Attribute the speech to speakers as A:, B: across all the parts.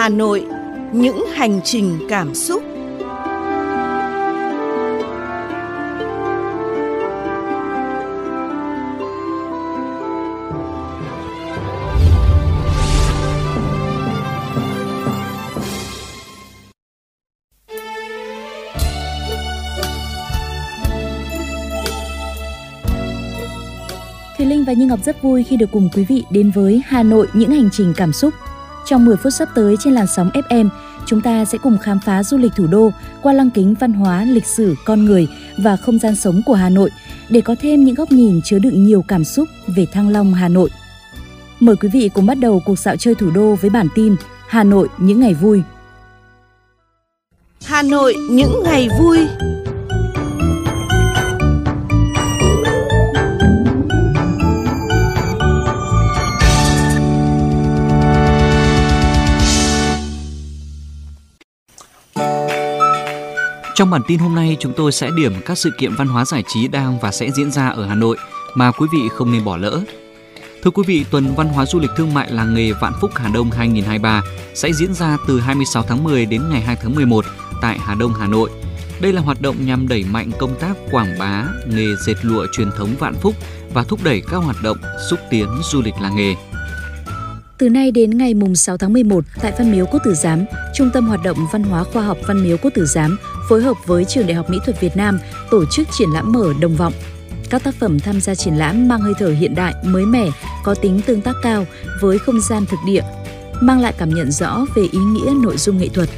A: Hà Nội, những hành trình cảm xúc.
B: Thùy Linh và Như Ngọc rất vui khi được cùng quý vị đến với Hà Nội những hành trình cảm xúc. Trong 10 phút sắp tới trên làn sóng FM, chúng ta sẽ cùng khám phá du lịch thủ đô qua lăng kính văn hóa, lịch sử, con người và không gian sống của Hà Nội để có thêm những góc nhìn chứa đựng nhiều cảm xúc về Thăng Long Hà Nội. Mời quý vị cùng bắt đầu cuộc dạo chơi thủ đô với bản tin Hà Nội những ngày vui.
A: Hà Nội những ngày vui.
C: Trong bản tin hôm nay, chúng tôi sẽ điểm các sự kiện văn hóa giải trí đang và sẽ diễn ra ở Hà Nội mà quý vị không nên bỏ lỡ. Thưa quý vị, tuần văn hóa du lịch thương mại làng nghề Vạn Phúc Hà Đông 2023 sẽ diễn ra từ 26 tháng 10 đến ngày 2 tháng 11 tại Hà Đông, Hà Nội. Đây là hoạt động nhằm đẩy mạnh công tác quảng bá nghề dệt lụa truyền thống Vạn Phúc và thúc đẩy các hoạt động xúc tiến du lịch làng nghề.
B: Từ nay đến ngày mùng 6 tháng 11 tại Văn Miếu Quốc Tử Giám, Trung tâm Hoạt động Văn hóa Khoa học Văn Miếu Quốc Tử Giám phối hợp với Trường Đại học Mỹ thuật Việt Nam tổ chức triển lãm mở Đồng Vọng. Các tác phẩm tham gia triển lãm mang hơi thở hiện đại, mới mẻ, có tính tương tác cao với không gian thực địa, mang lại cảm nhận rõ về ý nghĩa nội dung nghệ thuật.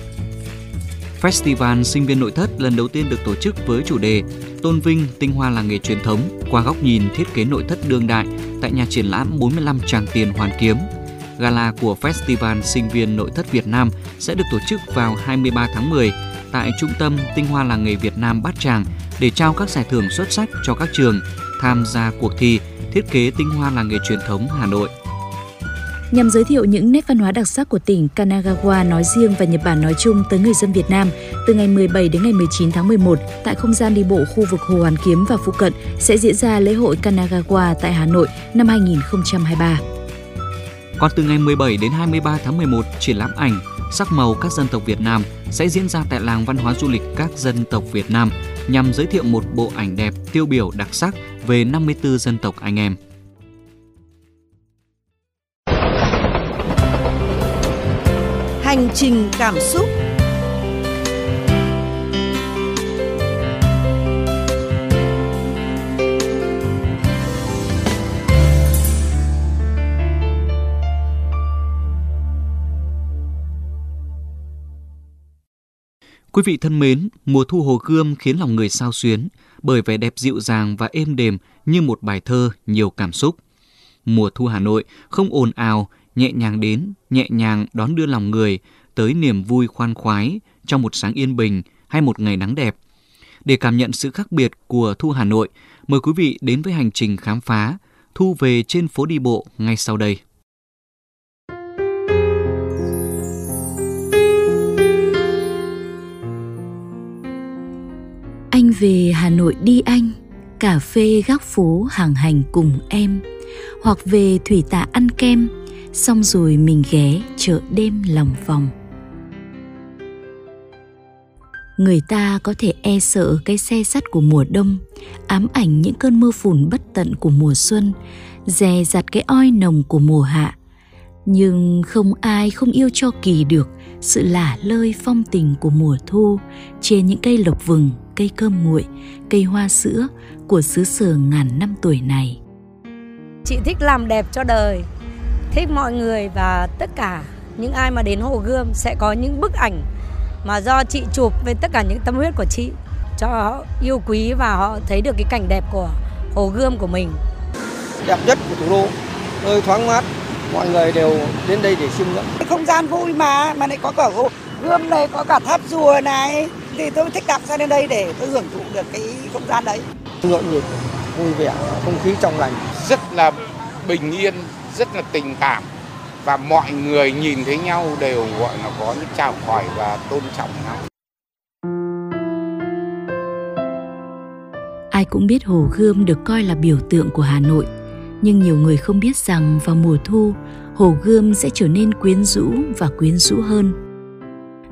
C: Festival Sinh viên nội thất lần đầu tiên được tổ chức với chủ đề Tôn vinh tinh hoa làng nghề truyền thống qua góc nhìn thiết kế nội thất đương đại tại nhà triển lãm 45 Tràng Tiền Hoàn Kiếm. Gala của Festival Sinh viên Nội thất Việt Nam sẽ được tổ chức vào 23 tháng 10 tại Trung tâm Tinh hoa làng nghề Việt Nam Bát Tràng để trao các giải thưởng xuất sắc cho các trường tham gia cuộc thi thiết kế tinh hoa làng nghề truyền thống Hà Nội.
B: Nhằm giới thiệu những nét văn hóa đặc sắc của tỉnh Kanagawa nói riêng và Nhật Bản nói chung tới người dân Việt Nam, từ ngày 17 đến ngày 19 tháng 11, tại không gian đi bộ khu vực Hồ Hoàn Kiếm và phụ cận sẽ diễn ra lễ hội Kanagawa tại Hà Nội năm 2023.
C: Còn từ ngày 17 đến 23 tháng 11, triển lãm ảnh Sắc màu các dân tộc Việt Nam sẽ diễn ra tại làng văn hóa du lịch các dân tộc Việt Nam nhằm giới thiệu một bộ ảnh đẹp tiêu biểu đặc sắc về 54 dân tộc anh em.
A: Hành trình cảm xúc.
C: Quý vị thân mến, mùa thu Hồ Gươm khiến lòng người sao xuyến bởi vẻ đẹp dịu dàng và êm đềm như một bài thơ nhiều cảm xúc. Mùa thu Hà Nội không ồn ào, nhẹ nhàng đến, nhẹ nhàng đón đưa lòng người tới niềm vui khoan khoái trong một sáng yên bình hay một ngày nắng đẹp. Để cảm nhận sự khác biệt của thu Hà Nội, mời quý vị đến với hành trình khám phá thu về trên phố đi bộ ngay sau đây.
B: Về Hà Nội đi anh, cà phê góc phố hàng hành cùng em, hoặc về thủy tạ ăn kem, xong rồi mình ghé chợ đêm lòng vòng. Người ta có thể e sợ cái xe sắt của mùa đông, ám ảnh những cơn mưa phùn bất tận của mùa xuân, dè dặt cái oi nồng của mùa hạ. Nhưng không ai không yêu cho kỳ được sự lả lơi phong tình của mùa thu trên những cây lộc vừng cây cơm nguội, cây hoa sữa của xứ sở ngàn năm tuổi này.
D: Chị thích làm đẹp cho đời, thích mọi người và tất cả những ai mà đến Hồ Gươm sẽ có những bức ảnh mà do chị chụp với tất cả những tâm huyết của chị cho họ yêu quý và họ thấy được cái cảnh đẹp của Hồ Gươm của mình.
E: Đẹp nhất của thủ đô, nơi thoáng mát, mọi người đều đến đây để chiêm ngưỡng.
F: Không gian vui mà, mà lại có cả Hồ Gươm này, có cả tháp rùa này, thì tôi thích đạp sang đến đây để tôi hưởng thụ được cái không gian đấy.
E: Nhộn nhịp, vui vẻ, không khí trong lành.
G: Rất là bình yên, rất là tình cảm và mọi người nhìn thấy nhau đều gọi là có những chào hỏi và tôn trọng nhau.
B: Ai cũng biết Hồ Gươm được coi là biểu tượng của Hà Nội, nhưng nhiều người không biết rằng vào mùa thu, Hồ Gươm sẽ trở nên quyến rũ và quyến rũ hơn.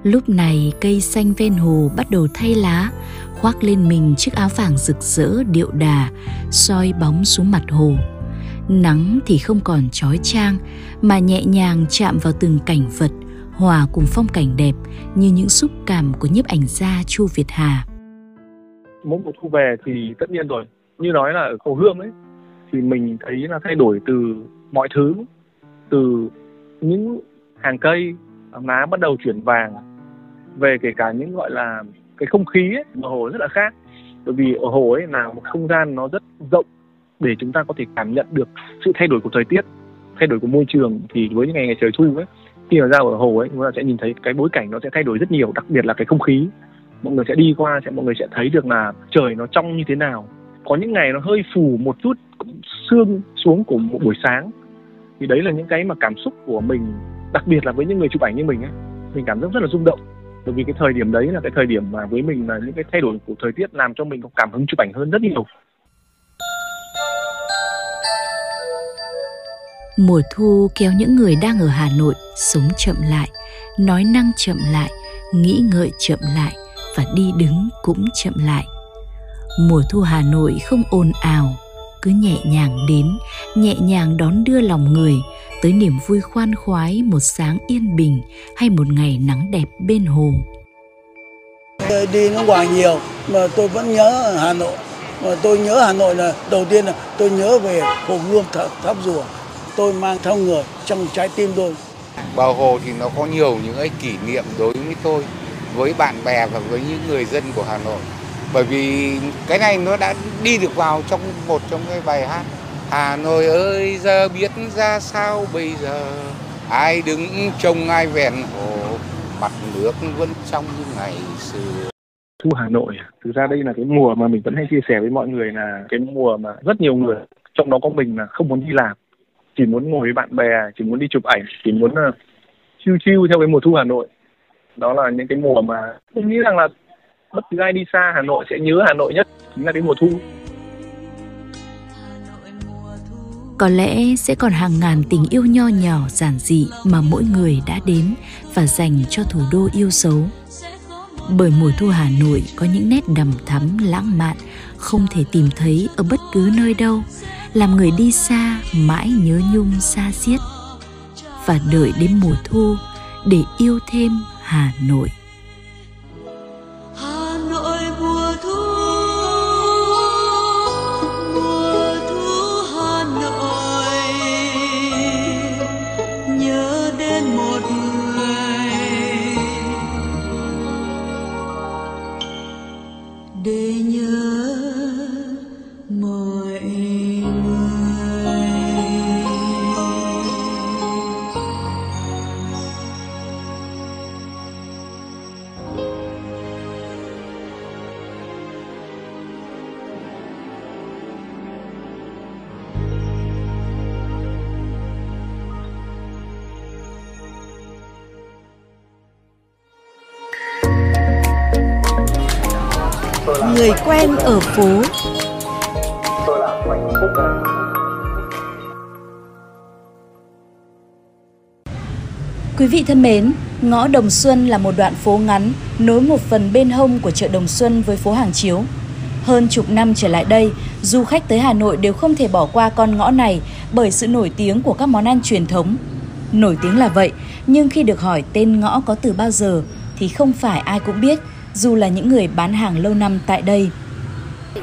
B: Lúc này cây xanh ven hồ bắt đầu thay lá, khoác lên mình chiếc áo vàng rực rỡ điệu đà, soi bóng xuống mặt hồ. Nắng thì không còn trói trang mà nhẹ nhàng chạm vào từng cảnh vật, hòa cùng phong cảnh đẹp như những xúc cảm của nhiếp ảnh gia Chu Việt Hà.
H: Mỗi mùa thu về thì tất nhiên rồi, như nói là ở Hồ Gươm ấy thì mình thấy là thay đổi từ mọi thứ, từ những hàng cây lá bắt đầu chuyển vàng về kể cả những gọi là cái không khí ấy, ở hồ rất là khác. Bởi vì ở hồ ấy là một không gian nó rất rộng để chúng ta có thể cảm nhận được sự thay đổi của thời tiết thay đổi của môi trường. Thì với những ngày ngày trời thu ấy khi mà ra ở hồ ấy chúng ta sẽ nhìn thấy cái bối cảnh nó sẽ thay đổi rất nhiều đặc biệt là cái không khí. Mọi người sẽ đi qua sẽ mọi người sẽ thấy được là trời nó trong như thế nào có những ngày nó hơi phủ một chút sương xuống của một buổi sáng. Thì đấy là những cái mà cảm xúc của mình đặc biệt là với những người chụp ảnh như mình ấy mình cảm giác rất là rung động. Bởi vì cái thời điểm đấy là cái thời điểm mà với mình là những cái thay đổi của thời tiết làm cho mình có cảm hứng chụp ảnh hơn rất nhiều.
B: Mùa thu kéo những người đang ở Hà Nội sống chậm lại, nói năng chậm lại, nghĩ ngợi chậm lại và đi đứng cũng chậm lại. Mùa thu Hà Nội không ồn ào, cứ nhẹ nhàng đến, nhẹ nhàng đón đưa lòng người tới niềm vui khoan khoái một sáng yên bình hay một ngày nắng đẹp bên hồ.
I: Đi nước ngoài nhiều mà tôi vẫn nhớ Hà Nội. Mà tôi nhớ Hà Nội là đầu tiên là tôi nhớ về Hồ Gươm tháp, tháp rùa. Tôi mang theo người trong trái tim tôi.
G: Bờ hồ thì nó có nhiều những cái kỷ niệm đối với tôi, với bạn bè và với những người dân của Hà Nội. Bởi vì cái này nó đã đi được vào trong một trong cái bài hát. Hà Nội ơi giờ biết ra sao bây giờ? Ai đứng trông ai vẹn hồ? Mặt nước vẫn trong như ngày xưa.
H: Thu Hà Nội Thực ra đây là cái mùa mà mình vẫn hay chia sẻ với mọi người là Cái mùa mà rất nhiều người Trong đó có mình là không muốn đi làm. Chỉ muốn ngồi với bạn bè Chỉ muốn đi chụp ảnh Chỉ muốn ờ, uh, chiêu chiêu theo cái mùa thu Hà Nội. Đó là những cái mùa mà Tôi nghĩ rằng là bất cứ ai đi xa Hà Nội sẽ nhớ Hà Nội nhất, Chính là cái mùa thu.
B: Có lẽ sẽ còn hàng ngàn tình yêu nho nhỏ, giản dị mà mỗi người đã đến và dành cho thủ đô yêu dấu. Bởi mùa thu hà nội có những nét đầm thắm lãng mạn, không thể tìm thấy ở bất cứ nơi đâu, làm người đi xa mãi nhớ nhung xa xiết. Và đợi đến mùa thu để yêu thêm hà nội.
A: Người quen ở phố
B: Quý vị thân mến, ngõ Đồng Xuân là một đoạn phố ngắn nối một phần bên hông của chợ Đồng Xuân với phố Hàng Chiếu. Hơn chục năm trở lại đây, du khách tới Hà Nội đều không thể bỏ qua con ngõ này bởi sự nổi tiếng của các món ăn truyền thống. Nổi tiếng là vậy, nhưng khi được hỏi tên ngõ có từ bao giờ thì không phải ai cũng biết dù là những người bán hàng lâu năm tại đây.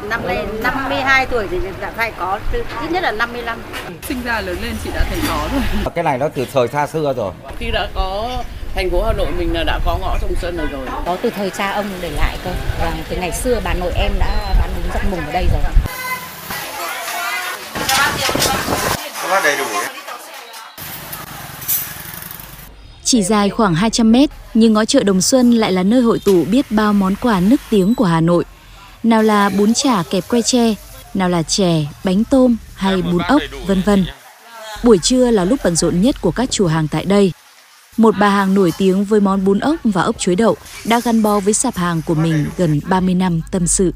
J: Năm nay 52 tuổi thì đã phải có ít nhất là 55.
K: Sinh ra lớn lên chị đã thấy có rồi.
L: Cái này nó từ thời xa xưa rồi.
K: Khi đã có thành phố Hà Nội mình là đã có ngõ Đồng Xuân rồi rồi.
J: Có từ thời cha ông để lại cơ. Và từ ngày xưa bà nội em đã bán bún giặt mùng ở đây rồi.
L: Có đầy đủ
B: Chỉ dài khoảng 200 mét, nhưng ngõ chợ Đồng Xuân lại là nơi hội tụ biết bao món quà nức tiếng của Hà Nội. Nào là bún chả kẹp que tre, nào là chè, bánh tôm hay bún ốc, vân vân. Buổi trưa là lúc bận rộn nhất của các chủ hàng tại đây. Một bà hàng nổi tiếng với món bún ốc và ốc chuối đậu đã gắn bó với sạp hàng của mình gần 30 năm tâm sự.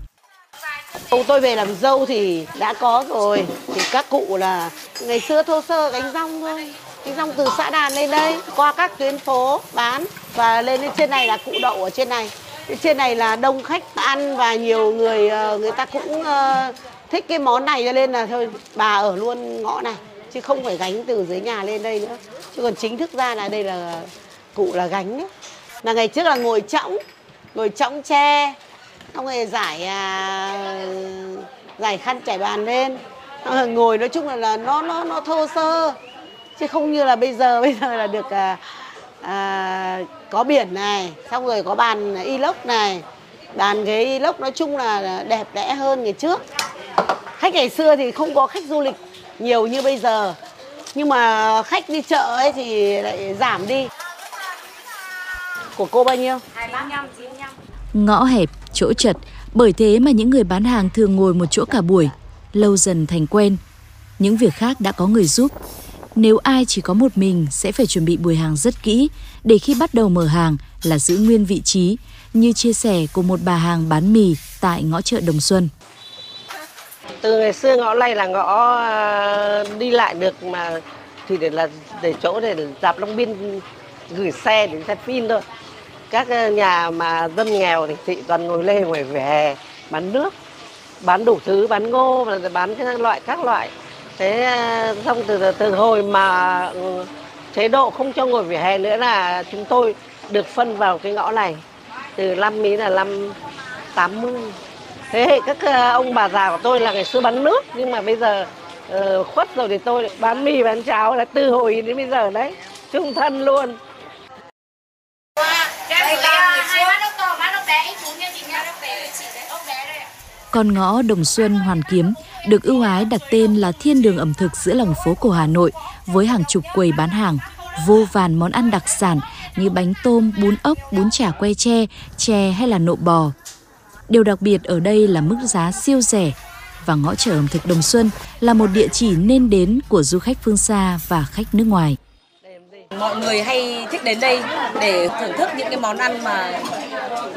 M: Tôi về làm dâu thì đã có rồi, thì các cụ là ngày xưa thô sơ gánh rong thôi cái xong từ xã Đàn lên đây qua các tuyến phố bán và lên trên này là cụ đậu ở trên này. Trên này là đông khách ăn và nhiều người ờ, người ta cũng ờ, thích cái món này cho nên là thôi bà ở luôn ngõ này chứ không phải gánh từ dưới nhà lên đây nữa. Chứ còn chính thức ra là đây là cụ là gánh đấy. Là ngày trước là ngồi trõng, ngồi trõng tre, xong rồi giải à, giải khăn trải bàn lên ngồi nói chung là, là nó nó nó thô sơ chứ không như là bây giờ bây giờ là được à, à, có biển này xong rồi có bàn inox này. Bàn ghế inox nói chung là đẹp đẽ hơn ngày trước. Khách ngày xưa thì không có khách du lịch nhiều như bây giờ. Nhưng mà khách đi chợ ấy thì lại giảm đi. Của cô bao nhiêu?
B: 25 95 ngõ hẹp chỗ chật. Bởi thế mà những người bán hàng thường ngồi một chỗ cả buổi lâu dần thành quen. Những việc khác đã có người giúp nếu ai chỉ có một mình sẽ phải chuẩn bị buổi hàng rất kỹ để khi bắt đầu mở hàng là giữ nguyên vị trí như chia sẻ của một bà hàng bán mì tại ngõ chợ Đồng Xuân.
M: Từ ngày xưa ngõ này là ngõ à, đi lại được mà thì để là để chỗ để dạp Long Biên gửi xe để xem phim thôi. Các à, nhà mà dân nghèo thì thị toàn ngồi lê ngoài vỉa hè bán nước, bán đủ thứ, bán ngô và bán các loại các loại thế ờ, xong từ từ hồi mà ừ, chế độ không cho ngồi vỉa hè nữa là chúng tôi được phân vào cái ngõ này từ năm mỹ là năm 80 thế hệ các ờ, ông bà già của tôi là ngày xưa bán nước nhưng mà bây giờ uh, khuất rồi thì tôi bán mì bán cháo là từ hồi đến bây giờ đấy trung thân luôn.
B: Con ngõ Đồng Xuân Hoàn Kiếm được ưu ái đặt tên là thiên đường ẩm thực giữa lòng phố cổ Hà Nội với hàng chục quầy bán hàng, vô vàn món ăn đặc sản như bánh tôm, bún ốc, bún chả que tre, chè hay là nộm bò. Điều đặc biệt ở đây là mức giá siêu rẻ và ngõ chợ ẩm thực Đồng Xuân là một địa chỉ nên đến của du khách phương xa và khách nước ngoài.
N: Mọi người hay thích đến đây để thưởng thức những cái món ăn mà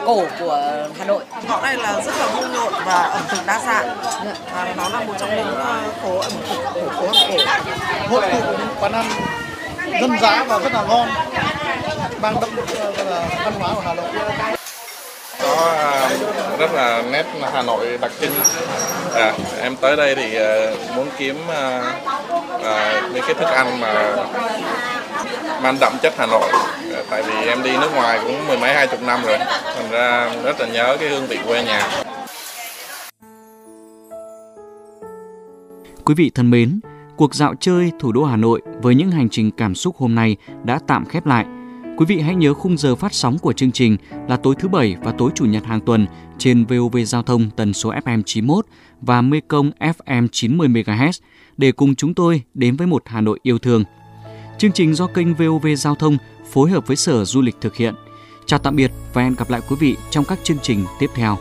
N: cổ của Hà Nội.
O: Ngõ này là rất là vui nhộn và ẩm thực đa dạng. Và nó là một trong những ờ, phố ẩm thực của phố Hà Nội.
P: Hội tụ những quán ăn dân dã và rất là ngon, mang đậm ờ, văn hóa của Hà Nội
Q: có à, rất là nét Hà Nội đặc trưng. À, em tới đây thì muốn kiếm à, à, những cái thức ăn mà mang đậm chất Hà Nội. Tại vì em đi nước ngoài cũng mười mấy hai chục năm rồi, thành ra rất là nhớ cái hương vị quê nhà.
C: Quý vị thân mến, cuộc dạo chơi thủ đô Hà Nội với những hành trình cảm xúc hôm nay đã tạm khép lại. Quý vị hãy nhớ khung giờ phát sóng của chương trình là tối thứ Bảy và tối Chủ nhật hàng tuần trên VOV Giao thông tần số FM 91 và Mekong FM 90 MHz để cùng chúng tôi đến với một Hà Nội yêu thương. Chương trình do kênh VOV Giao thông phối hợp với Sở Du lịch thực hiện. Chào tạm biệt và hẹn gặp lại quý vị trong các chương trình tiếp theo.